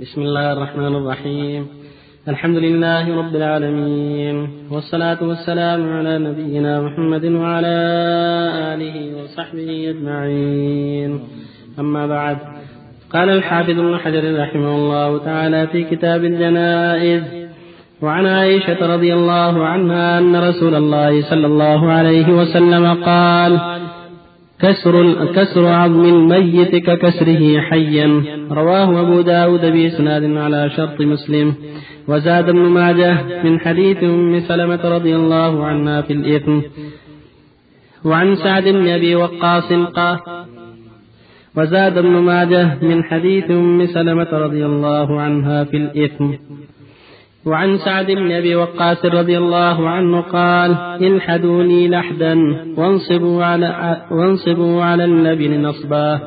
بسم الله الرحمن الرحيم الحمد لله رب العالمين والصلاة والسلام على نبينا محمد وعلى آله وصحبه أجمعين أما بعد قال الحافظ ابن حجر رحمه الله تعالى في كتاب الجنائز وعن عائشة رضي الله عنها أن رسول الله صلى الله عليه وسلم قال كسر كسر عظم الميت ككسره حيا. رواه أبو داود بإسناد على شرط مسلم. وزاد ابن ماجه من حديث أم سلمة رضي الله عنها في الإثم. وعن سعد بن أبي وقاص قال وزاد ابن ماجه من حديث أم سلمة رضي الله عنها في الإثم. وعن سعد بن أبي وقاص رضي الله عنه قال الحدوني لحدا وانصبوا على وانصبوا على اللبن نصبا.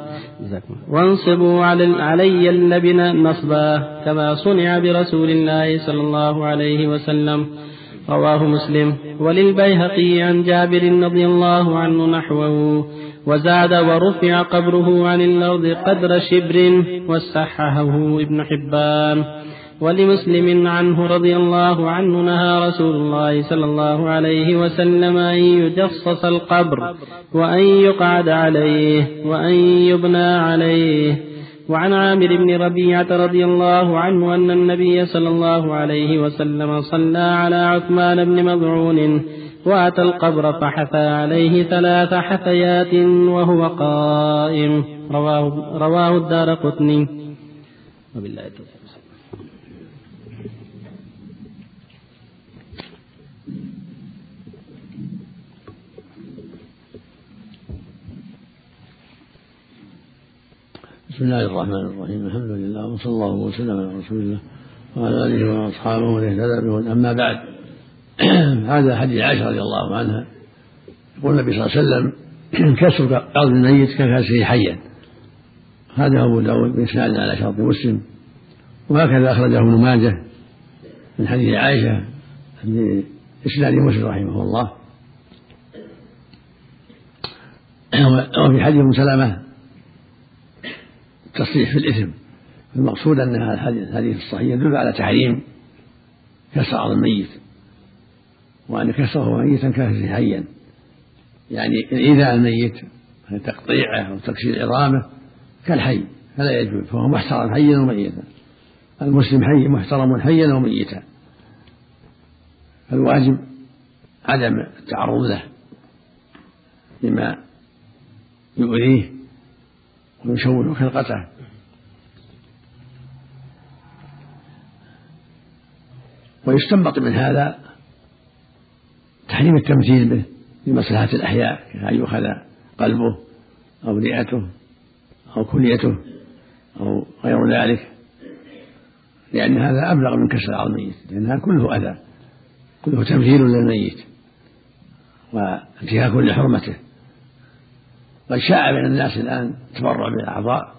وانصبوا على علي اللبن نصبا. كما صنع برسول الله صلى الله عليه وسلم. رواه مسلم. وللبيهقي عن جابر رضي الله عنه نحوه. وزاد ورفع قبره عن الأرض قدر شبر وصححه ابن حبان. ولمسلم عنه رضي الله عنه نهى رسول الله صلى الله عليه وسلم أن يجصص القبر وأن يقعد عليه وأن يبنى عليه. وعن عامر بن ربيعة رضي الله عنه أن النبي صلى الله عليه وسلم صلى على عثمان بن مضعون وأتى القبر فحثى عليه ثلاث حثيات وهو قائم. رواه, رواه الدار قطني. وبالله التوفيق. بسم الله الرحمن الرحيم. الحمد لله وصلى الله وسلم على رسول الله وعلى آله وأصحابه ومن اهتدى به أما بعد هذا حديث عائشة رضي الله عنها. يقول النبي صلى الله عليه وسلم كسر ارض الميت ككسره حيا. هذا أبو داود بإسناد على شرط مسلم. وهكذا أخرجه ابن ماجه من حديث عائشة باسناد مسلم رحمه الله. وفي حديث سلمة التصريح في الإثم المقصود أن الحديث الصحيح يدل على تحريم كسر الميت. وأن كسره ميتا كسره حيا. يعني إيذاء الميت تقطيعه أو تكسير عظامه كالحي فلا يجوز. فهو محترم حيا وميتا. المسلم حي محترم حيا وميتا. فالواجب عدم التعرض له لما يؤذيه ويشوه خلقته ويستنبط من هذا تحريم التمثيل به لمصلحة الأحياء كأن يؤخذ قلبه أو رئته أو كليته أو غير ذلك. لأن هذا أبلغ من كسر على الميت لأنها كله أذى كله تمثيل للميت وانتهاك لحرمته. قد شاع بين الناس الآن التبرع بالأعضاء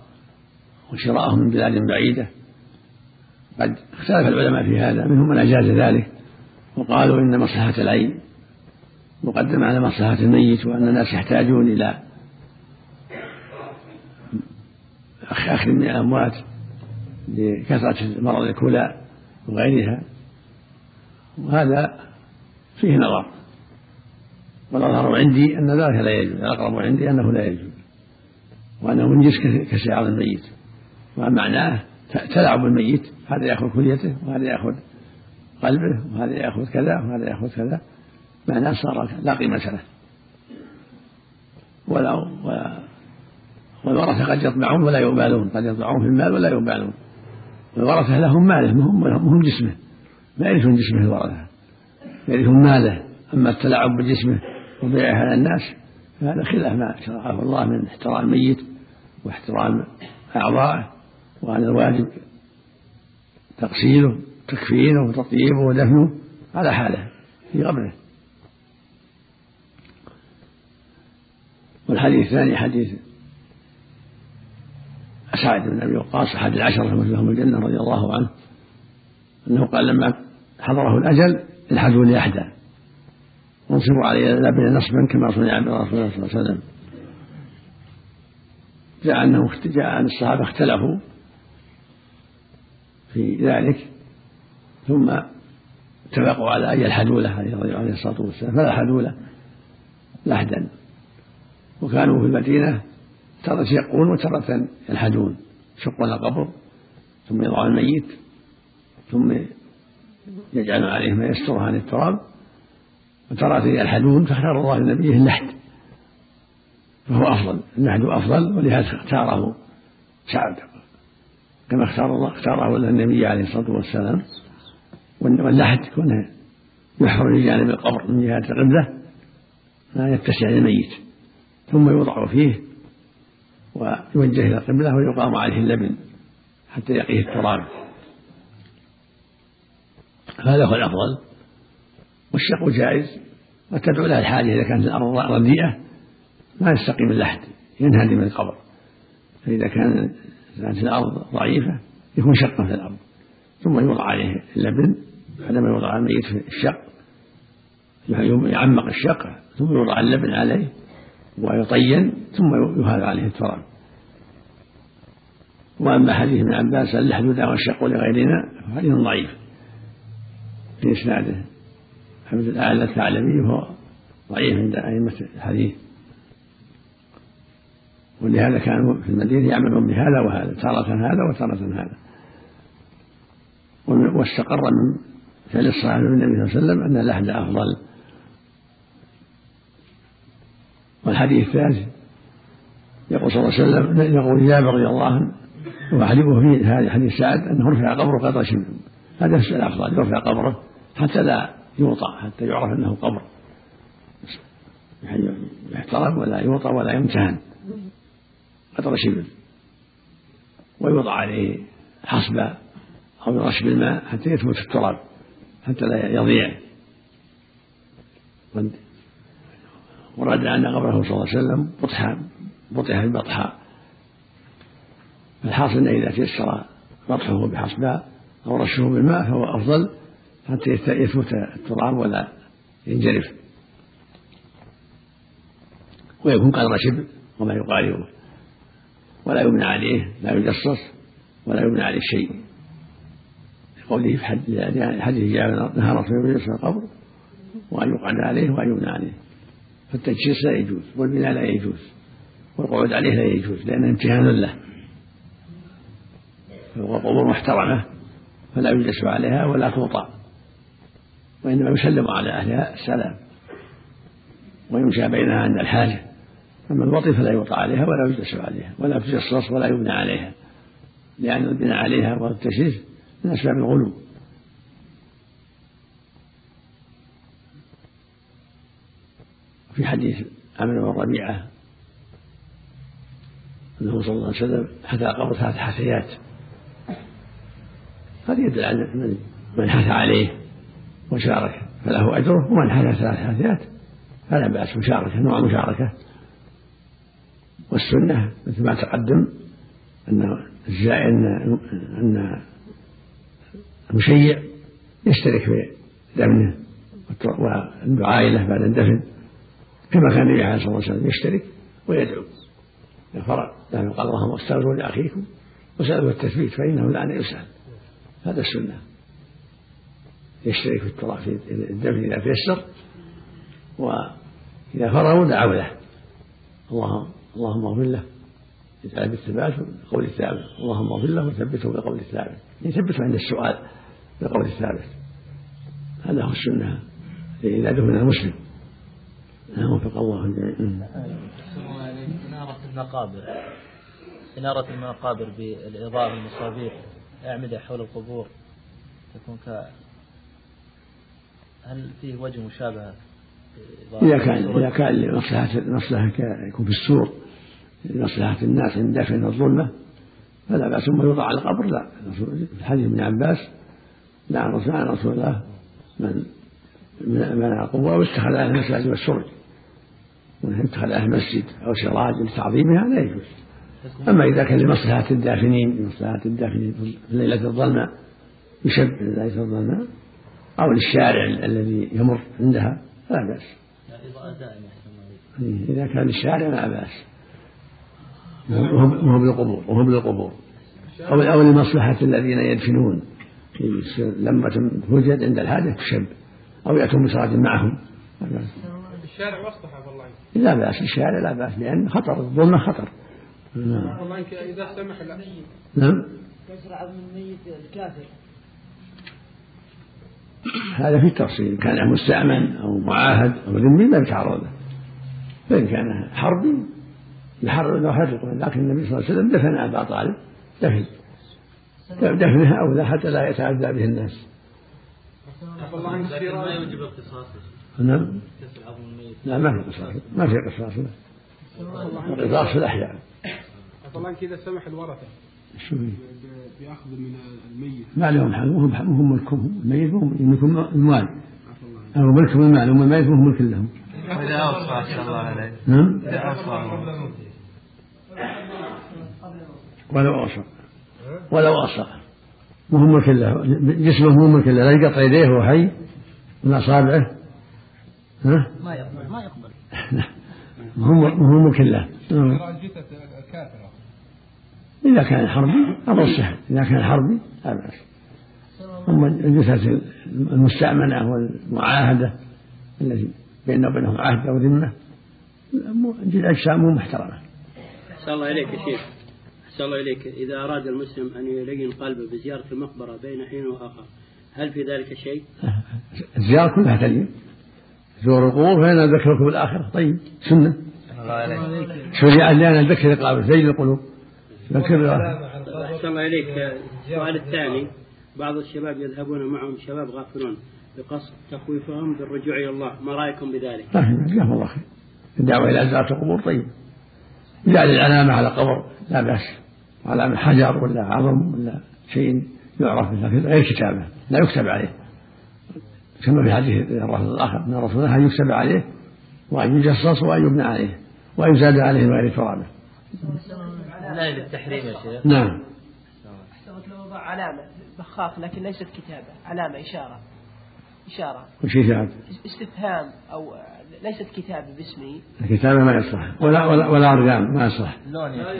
وشراءهم من بلاد بعيدة. قد اختلف العلماء في هذا منهم من أجاز ذلك وقالوا إن مصلحة العين مقدمة على مصلحة الميت وأن الناس يحتاجون إلى أخذ من الأموات لكثرة مرض الكلى وغيرها. وهذا فيه نظر. والأظهر عندي أن ذلك لا يجوز. الأقرب عندي أنه لا يجوز. وأنه من جنس كشعر الميت. ومعناه تلعب بالميت. هذا يأخذ كليته وهذا يأخذ قلبه وهذا يأخذ كذا وهذا يأخذ كذا. معناه صار لا قيمة له. ولا والورثة قد يطمعون ولا يبالون. قد يطمعون في المال ولا يبالون. الورثة لهم ماله هم جسمه. ما يرثون جسمه الورثة. يرثون ماله. أما التلاعب بجسمه وبيعه على الناس. فهذا خلاف ما شرعه الله من احترام الميت واحترام أعضائه وأن الواجب تغسيله تكفينه وتطييبه ودفنه على حاله في قبره. والحديث الثاني حديث سعد بن أبي وقاص أحد العشرة لهم الجنة رضي الله عنه أنه قال لما حضره الأجل الحدوا لاحدى وانصبوا علي اللبن نصبا كما صنع برسول الله صلى الله عليه وسلم. جاء أنه جاء أن الصحابة اختلفوا في ذلك ثم اتفقوا على أن يلحدوا له عليه الصلاة والسلام. فلحدوا له لحدا. وكانوا في المدينة ترى يشقون وترة يلحدون. يشقون القبر ثم يضعون الميت ثم يجعلون عليه ما يستره عن التراب. وترى يلحدون فاختار الله لنبيه اللحد فهو أفضل. اللحد أفضل ولهذا اختاره سعد. كما اختار الله اختاره النبي عليه الصلاة والسلام. واللحد كونه يحفر في جانب القبر من جهة القبلة لا يتسع للميت. ثم يوضع فيه ويوجه إلى القبلة ويقام عليه اللبن حتى يقيه التراب. هذا هو الأفضل. والشق جائز وتدعو له الحاجة إذا كانت الأرض رديئة ما يستقيم اللحد ينهدم القبر. فإذا كان كانت الأرض ضعيفة يكون شقا في الأرض ثم يوضع عليه اللبن بعدما يوضع الميت في الشق يعمق الشق ثم يوضع اللبن عليه ويطين ثم يهال عليه التراب. وأما حديث ابن عباس اللحد دعوى والشق لغيرنا فحديث ضعيف في إسناده. حمد الأعلى الثعلبي وهو ضعيف عند أئمة الحديث. ولهذا كانوا في المدينة يعملون بهذا وهذا تارة هذا وتارة هذا. واستقر من فعل الصحابة النبي صلى الله عليه وسلم أن اللحد أفضل. والحديث الثالث يقول صلى الله عليه وسلم يقول جابر رضي الله عنه وحديثه في هذا حديث سعد أنه رفع قبره قدر شبر هذا الافضل يرفع قبره حتى لا يوطى حتى يعرف أنه قبر. يحترم ولا يوطى ولا يمتهن. قدر شبر ويوضع عليه حصبة أو يرش بالماء حتى يثبت التراب حتى لا يضيع. ورد أن قبره صلى الله عليه وسلم بطحا بطح ببطحاء الحاصل أن إذا تيسر بطحه بحصباء أو رشه بالماء فهو أفضل حتى يثبت التراب ولا ينجرف؟ ويكون قدر شبر وما يقاربه ولا يبنى عليه لا يجصص ولا يبنى عليه شيء. لقوله في حديث جابر نهى رسول الله صلى القبر وأن يقعد عليه وأن يبنى عليه. فالتجسيس لا يجوز والبناء لا يجوز والقعود عليه لا يجوز لأنه امتهان له. فهو قبور محترمة فلا يجلس عليها ولا توطى وإنما يسلم على أهلها السلام. ويمشى بينها عند الحاجة أما الوطي فلا يوطى عليها ولا يجلس عليها ولا يجصص ولا يبنى عليها. لأن البناء عليها والتجسيس من أسباب الغلو. في حديث عمرو بن ربيعة أنه صلى الله عليه وسلم حثى قبر ثلاث حثيات. هذا يدل على من حثى عليه. وشارك فله أجره ومن حثى ثلاث حثيات فلا بأس مشاركة نوع مشاركة. والسنة مثل ما تقدم أن الزائر أن أن المشيع يشترك في دفنه والدعاء له بعد الدفن. كما كان النبي عليه الصلاة والسلام يشترك ويدعو. فرغ لأنه قال اللهم استغفروا لأخيكم وسألوا التثبيت فإنه الان يسأل. هذا السنة. يشترك في التراب في الدفن إذا تيسر وإذا فرغوا دعوا له. اللهم اللهم اغفر له يجعل بالثبات بقول الثابت اللهم اغفر له وثبته بقول الثابت يثبته عند السؤال بقول الثابت هذا هو السنة. إذا دفن المسلم. نعم وفق الله الجميع إنارة المقابر. إنارة المقابر بالإضاءة المصابيح. أعمدة حول القبور. تكون ك هل فيه وجه مشابهة إذا كان إذا كان لمصلحة مصلحة يكون في السور لمصلحة الناس عند دفن الظلمة فلا بأس ثم يوضع على القبر لا. حديث ابن عباس لعن رسول الله من منع القبور واتخذ أهل المساجد والسرج. اتخذ أهل المسجد أو سراج لتعظيمها لا يجوز. أما إذا كان لمصلحة الدافنين لمصلحة الدافنين في الليلة الظلماء يشب ليلة الظلماء أو للشارع الذي يمر عندها فلا بأس. إذا كان للشارع لا بأس. وهو بالقبور وهو بالقبور أو أو لمصلحة الذين يدفنون. لما توجد عند الحاجة تشب أو يأتون بصلاة معهم. الشارع والله لا بأس الشارع لا بأس لأن خطر الظلمة خطر. نعم. والله إذا سمح لا. نعم. كسر عظم الميت الكافر هذا في التفصيل كان مستأمن أو معاهد أو ذمي ما يتعرض فإن كان حربي يحرر له لكن النبي صلى الله عليه وسلم دفن أبا طالب. دفن. دفنها أولى حتى لا يتعدى به الناس. ما يوجب القصاص نعم. لا ما في قصاص. ما في قصاص. القصاص في الأحياء. والله إذا سمح الورثة. شو هي؟ بأخذ من الميت. ما لهم حق وهم هم ملكهم. الميت هم يملكون المال. أو ملكهم المال. هم الميت وهم ملك لهم. إذا أوصى صلى الله عليه. نعم؟ إذا أوصى. ولو أوصى. ولو أوصى. وهم ملك له. جسمه مو ملك له. لا يقطع يديه وهو حي. من أصابعه. ها؟ ما يقبل. ما يقبل. هم هم ملك له. كافرة إذا كان حربي أمر سهل إذا كان حربي لا بأس أما الجثث المستأمنة والمعاهدة التي بيننا وبينهم عهد أو ذمة أجسامهم محترمة. أحسن الله إليك يا شيخ. أحسن الله إليك. إذا أراد المسلم أن يلين قلبه بزيارة المقبرة بين حين وآخر هل في ذلك شيء؟ الزيارة كلها تلين. زور القبور فإن ذكركم الآخرة. طيب سنة. الله عليك شريعة لأن ذكر القلب زين القلوب. ذكر أحسن الله إليك السؤال الثاني. بعض الشباب يذهبون معهم شباب غافلون بقصد تخويفهم بالرجوع إلى الله. ما رأيكم بذلك؟ في جزاهم الله خير. الدعوة إلى زيارة القبور طيب. جعل العلامة على قبر لا بأس. علامة حجر ولا عظم ولا شيء يعرف لكن غير كتابة. لا يكتب عليه. كما في حديث الرسول الآخر أن الرسول أن يكتب عليه وأن يجصص وأن يبنى عليه وأن يزاد عليه غير ترابه. لا للتحريم يا شيخ. نعم. احتوت له وضع علامة. بخاخ لكن ليست كتابة. علامة إشارة. إشارة. كل شيء شاهد استفهام أو ليست كتابة باسمي. الكتابة ما يصلح. ولا ولا, ولا أرقام ما يصلح.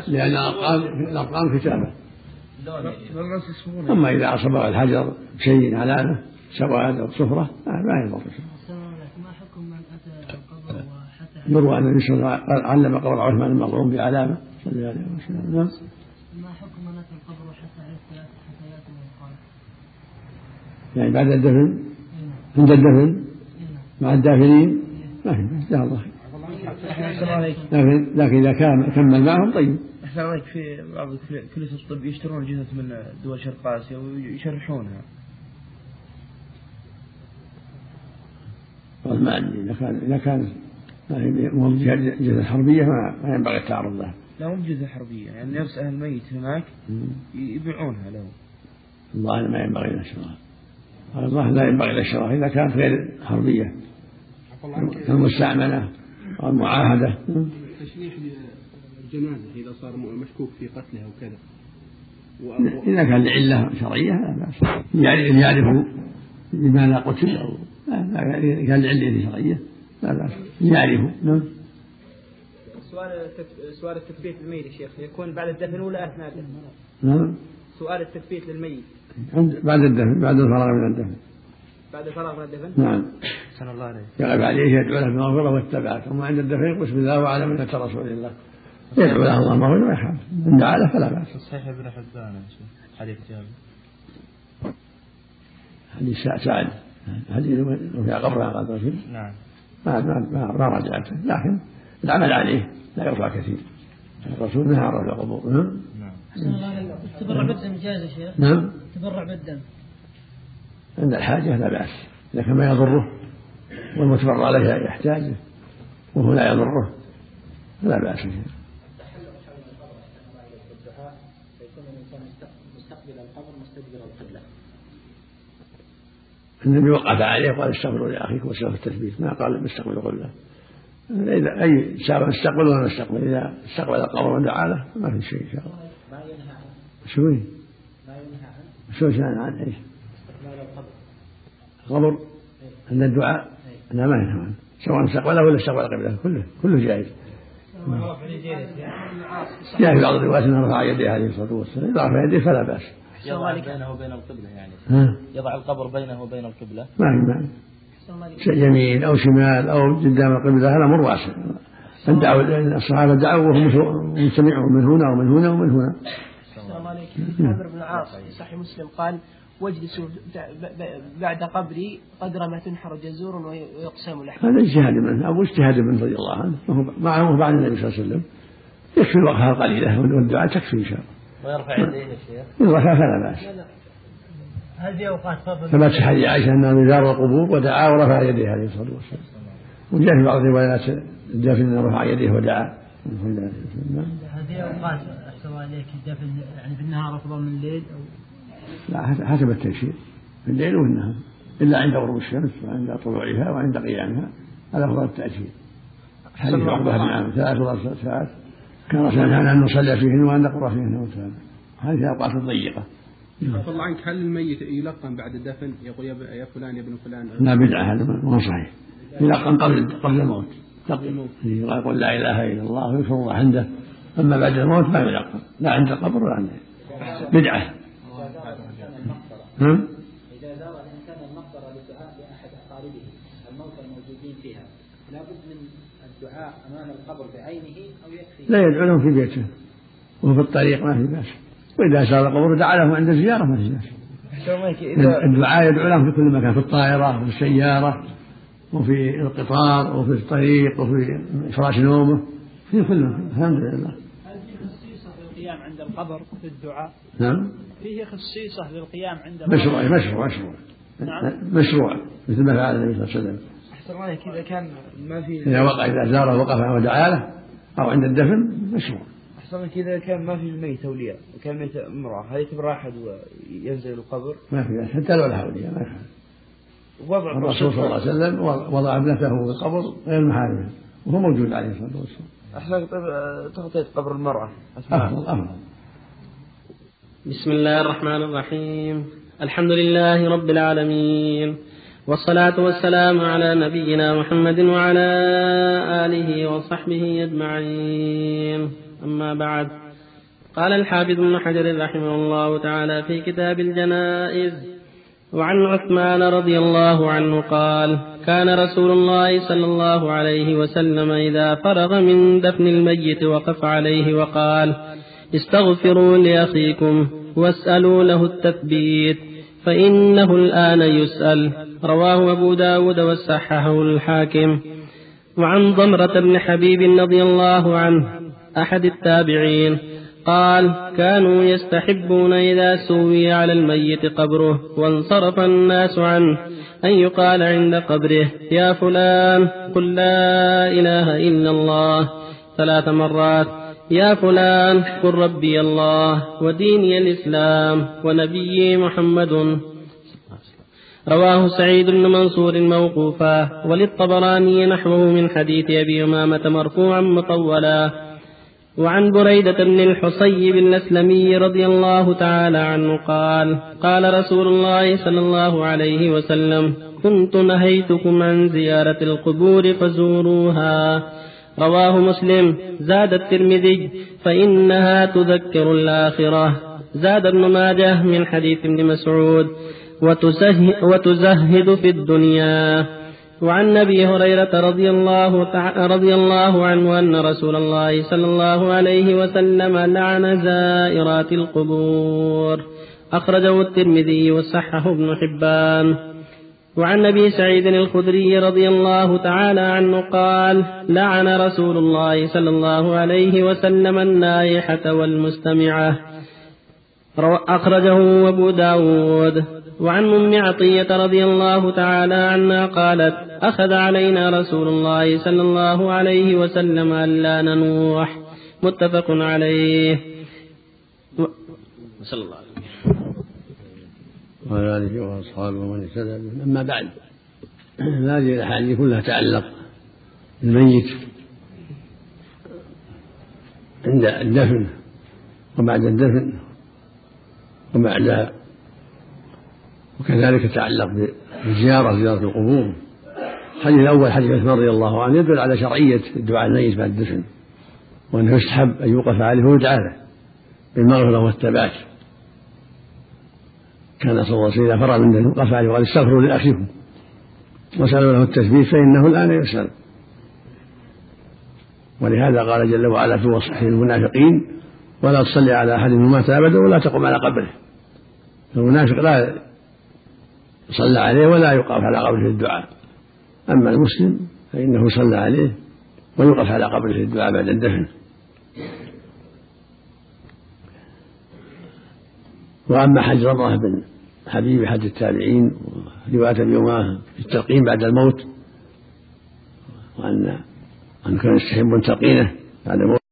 لأن الأرقام الأرقام كتابة. أما إذا أصبغ الحجر بشيء علامة سواد أو صفرة ما يضر. ما حكم من أتى القبر وحتى يروى أن النبي صلى الله عليه وسلم علم قبر عثمان المظلوم بعلامة. صلى الله عليه وسلم نعم ما حكم أتى القبر وحتى عليه ثلاث حثيات وقال يعني بعد الدفن؟ عند الدفن؟ مع الدافنين؟ ما في جزاه الله. خير لكن لكن إذا كان كمل معهم طيب. أحسن عليك. في بعض كلية الطب يشترون جثث من دول شرق آسيا ويشرحونها. قال ما أدري. إذا كان إذا كان ما هي حربية ما ما ينبغي التعرض لها لا مو بجثة حربية يعني نفس أهل الميت هناك يبيعونها له الله ما ينبغي الشراء قال الله لا ينبغي الشراء إذا كانت غير حربية. كالمستعملة أو المعاهدة تشريح الجنازة إذا صار مشكوك في قتلها وكذا إذا كان لعلة شرعية لا بأس. يعرف يعرف لماذا قتل أو إذا كان لعلة شرعية لا بأس. يعرف. نعم. سؤال سؤال التثبيت للميت يا شيخ يكون بعد الدفن ولا اثناء الدفن؟ نعم. سؤال التثبيت للميت. عند بعد الدفن بعد الفراغ من الدفن. بعد الفراغ من الدفن؟ نعم. أحسن الله عليك يغلب عليه يدعو له بالمغفرة والتبعات أما عند الدفن يقول بسم الله وعلى ملة رسول الله. يدعو له الله مغفرة ويخاف إن دعا له فلا بأس. صحيح ابن حبان يا شيخ. حديث جابر. حديث سعد. حديث وفي قبرها قال الرسول نعم. ما ما ما, ما رجعته لكن العمل عليه لا يرفع كثير. الرسول نهى عن رفع القبور. نعم. نعم. التبرع بالدم جاز يا شيخ؟ نعم. التبرع بالدم. عند الحاجة لا بأس إذا كان ما يضره. والمتبرع له يحتاج وهو لا يضره. فلا بأس به مستقبل النبي وقف عليه وقال استغفروا لأخيكم واستغفروا التثبيت. ما قال استقبلوا قبله إذا أي سواء استقبل ولا استقبل إذا استقبل القبر ودعا له ما في شيء إن شاء الله. ما ينهى عنه. شو؟ ما ينهى عنه. شو كان عن إيش؟ استقبال القبر. القبر؟ عند الدعاء؟ لا ما ينهى عنه. سواء استقبله ولا استقبل قبله كله كله جائز. جاء في بعض الروايات أنه رفع يديه عليه الصلاة والسلام. إذا رفع يديه فلا بأس. يضع بينه وبين القبلة يعني. ها؟ يضع القبر بينه وبين القبلة. ما في معنى يمين أو شمال أو قدام القبلة هذا أمر واسع. فدعوا الصحابة دعوا وهم مجتمعون من هنا ومن هنا ومن هنا. السلام عليكم. عمرو بن العاص في صحيح مسلم قال واجلسوا بعد قبري قدر ما تنحر جزور ويقسم لحم. هذا اجتهاد منه أو اجتهاد منه رضي الله عنه. معه بعد النبي صلى الله عليه وسلم. يكفي الوقفة القليلة والدعاء تكفي إن شاء الله. ويرفع يديه يا شيخ. إن رفع فلا بأس. هل في أوقات فضل ثبت في حديث عائشة انه زار القبور ودعا ورفع يديه عليه الصلاة والسلام. وجاء في بعض الروايات الدافن انه رفع يديه ودعا. هل في أوقات أحسن عليك. الدفن يعني في النهار أفضل من الليل أو لا حسب التيسير. في الليل والنهار. إلا عند غروب الشمس وعند طلوعها وعند قيامها. هذا أفضل التاجيل حديث عقبة بن عامر. ثلاث ساعات كان رسول الله أن نصلي فيهن وأن نقرأ فيهن وتعالى هذه الاوقات الضيقه عفى الله عنك هل الميت يلقن بعد الدفن؟ يقول يا فلان يا ابن فلان. لا بدعة هذا ما هو صحيح. يلقن قبل قبل الموت. قبل الموت. يقول لا إله إلا الله ويذكر الله عنده. أما بعد الموت ما يلقن. لا عند القبر ولا عند بدعة. نعم إذا زار الإنسان المقبرة للدعاء لأحد أقاربه الموتى الموجودين فيها لابد من الدعاء أمام القبر بعينه أو يكفي لا يدعو لهم في بيته وهو في الطريق ما في بأس. وإذا زار القبر دعا لهم عند الزياره ما في إذا الدعاء يدعو لهم في كل مكان في الطائرة وفي السيارة وفي القطار وفي الطريق وفي فراش نومه في كل مكان الحمد لله. هل في خصيصة للقيام عند القبر في الدعاء؟ نعم. فيه خصيصة للقيام عند مشروع القبر مشروع مشروع. نعم. مشروع مثل ما فعل النبي صلى الله عليه وسلم. أحسن الله عليك إذا كان ما في إذا وقع إذا زاره وقف ودعا له أو عند الدفن مشروع. الله إذا كان ما في الميت أولياء وكان ميت امرأة. هل يعتبر أحد وينزل القبر؟ ما في حتى لو الحولية ما يفعل وضع الرسول صلى الله عليه وسلم وضع ابنته في القبر غير محارمه وهو موجود عليه الصلاة والسلام. الله طيب تغطية قبر المرأة. أفضل أفضل. بسم الله الرحمن الرحيم. الحمد لله رب العالمين. والصلاة والسلام على نبينا محمد وعلى آله وصحبه أجمعين. أما بعد. قال الحافظ ابن حجر رحمه الله تعالى في كتاب الجنائز وعن عثمان رضي الله عنه قال كان رسول الله صلى الله عليه وسلم إذا فرغ من دفن الميت وقف عليه وقال استغفروا لأخيكم واسألوا له التثبيت فإنه الآن يسأل. رواه أبو داود وصححه الحاكم. وعن ضمرة بن حبيب رضي الله عنه أحد التابعين. قال كانوا يستحبون إذا سوي على الميت قبره وانصرف الناس عنه. أن يقال عند قبره يا فلان قل لا إله إلا الله. ثلاث مرات يا فلان قل ربي الله وديني الإسلام ونبيي محمد. رواه سعيد بن منصور موقوفا. وللطبراني نحوه من حديث أبي أمامة مرفوعا مطولا. وعن بريدة بن الحصيب الأسلمي رضي الله تعالى عنه قال قال رسول الله صلى الله عليه وسلم كنت نهيتكم عن زيارة القبور فزوروها. رواه مسلم. زاد الترمذي. فإنها تذكر الآخرة. زاد ابن ماجه من حديث ابن مسعود. وتزهد في الدنيا. وعن أبي هريرة رضي الله. رضي الله عنه أن رسول الله صلى الله عليه وسلم لعن زائرات القبور. أخرجه الترمذي وصححه ابن حبان. وعن أبي سعيد الخدري رضي الله تعالى عنه قال لعن رسول الله صلى الله عليه وسلم النائحة والمستمعة. أخرجه أبو داود. وعن أم عطية رضي الله تعالى عنها قالت أخذ علينا رسول الله صلى الله عليه وسلم ألا ننوح. متفق عليه. صلى الله عليه وعلى آله وأصحابه ومن اهتدى به. أما بعد هذه الأحاديث كلها تعلق بالميت عند الدفن وبعد الدفن وبعد وكذلك يتعلق بالزيارة زيارة القبور. الحديث الأول حديث عثمان رضي الله عنه يدل على شرعية الدعاء الميت بعد الدفن وأنه يستحب أن يوقف عليه ويدعى له بالمغفرة والثبات كان صلى الله عليه وسلم إذا فرغ من وقف عليه وقال استغفروا لأخيكم. وسألوا له التثبيت فإنه الآن يسأل. ولهذا قال جل وعلا في وصفه المنافقين ولا تصلي على أحد مات أبدا ولا تقم على قبره. المنافق لا يصلى عليه ولا يوقف على قبره الدعاء. أما المسلم فإنه صلى عليه ويوقف على قبره الدعاء بعد الدفن. وأما حج رمضان بن حبيب حج التابعين ورواية اليوم في التلقين بعد الموت وأن أن كان يستحب تلقينه بعد الموت.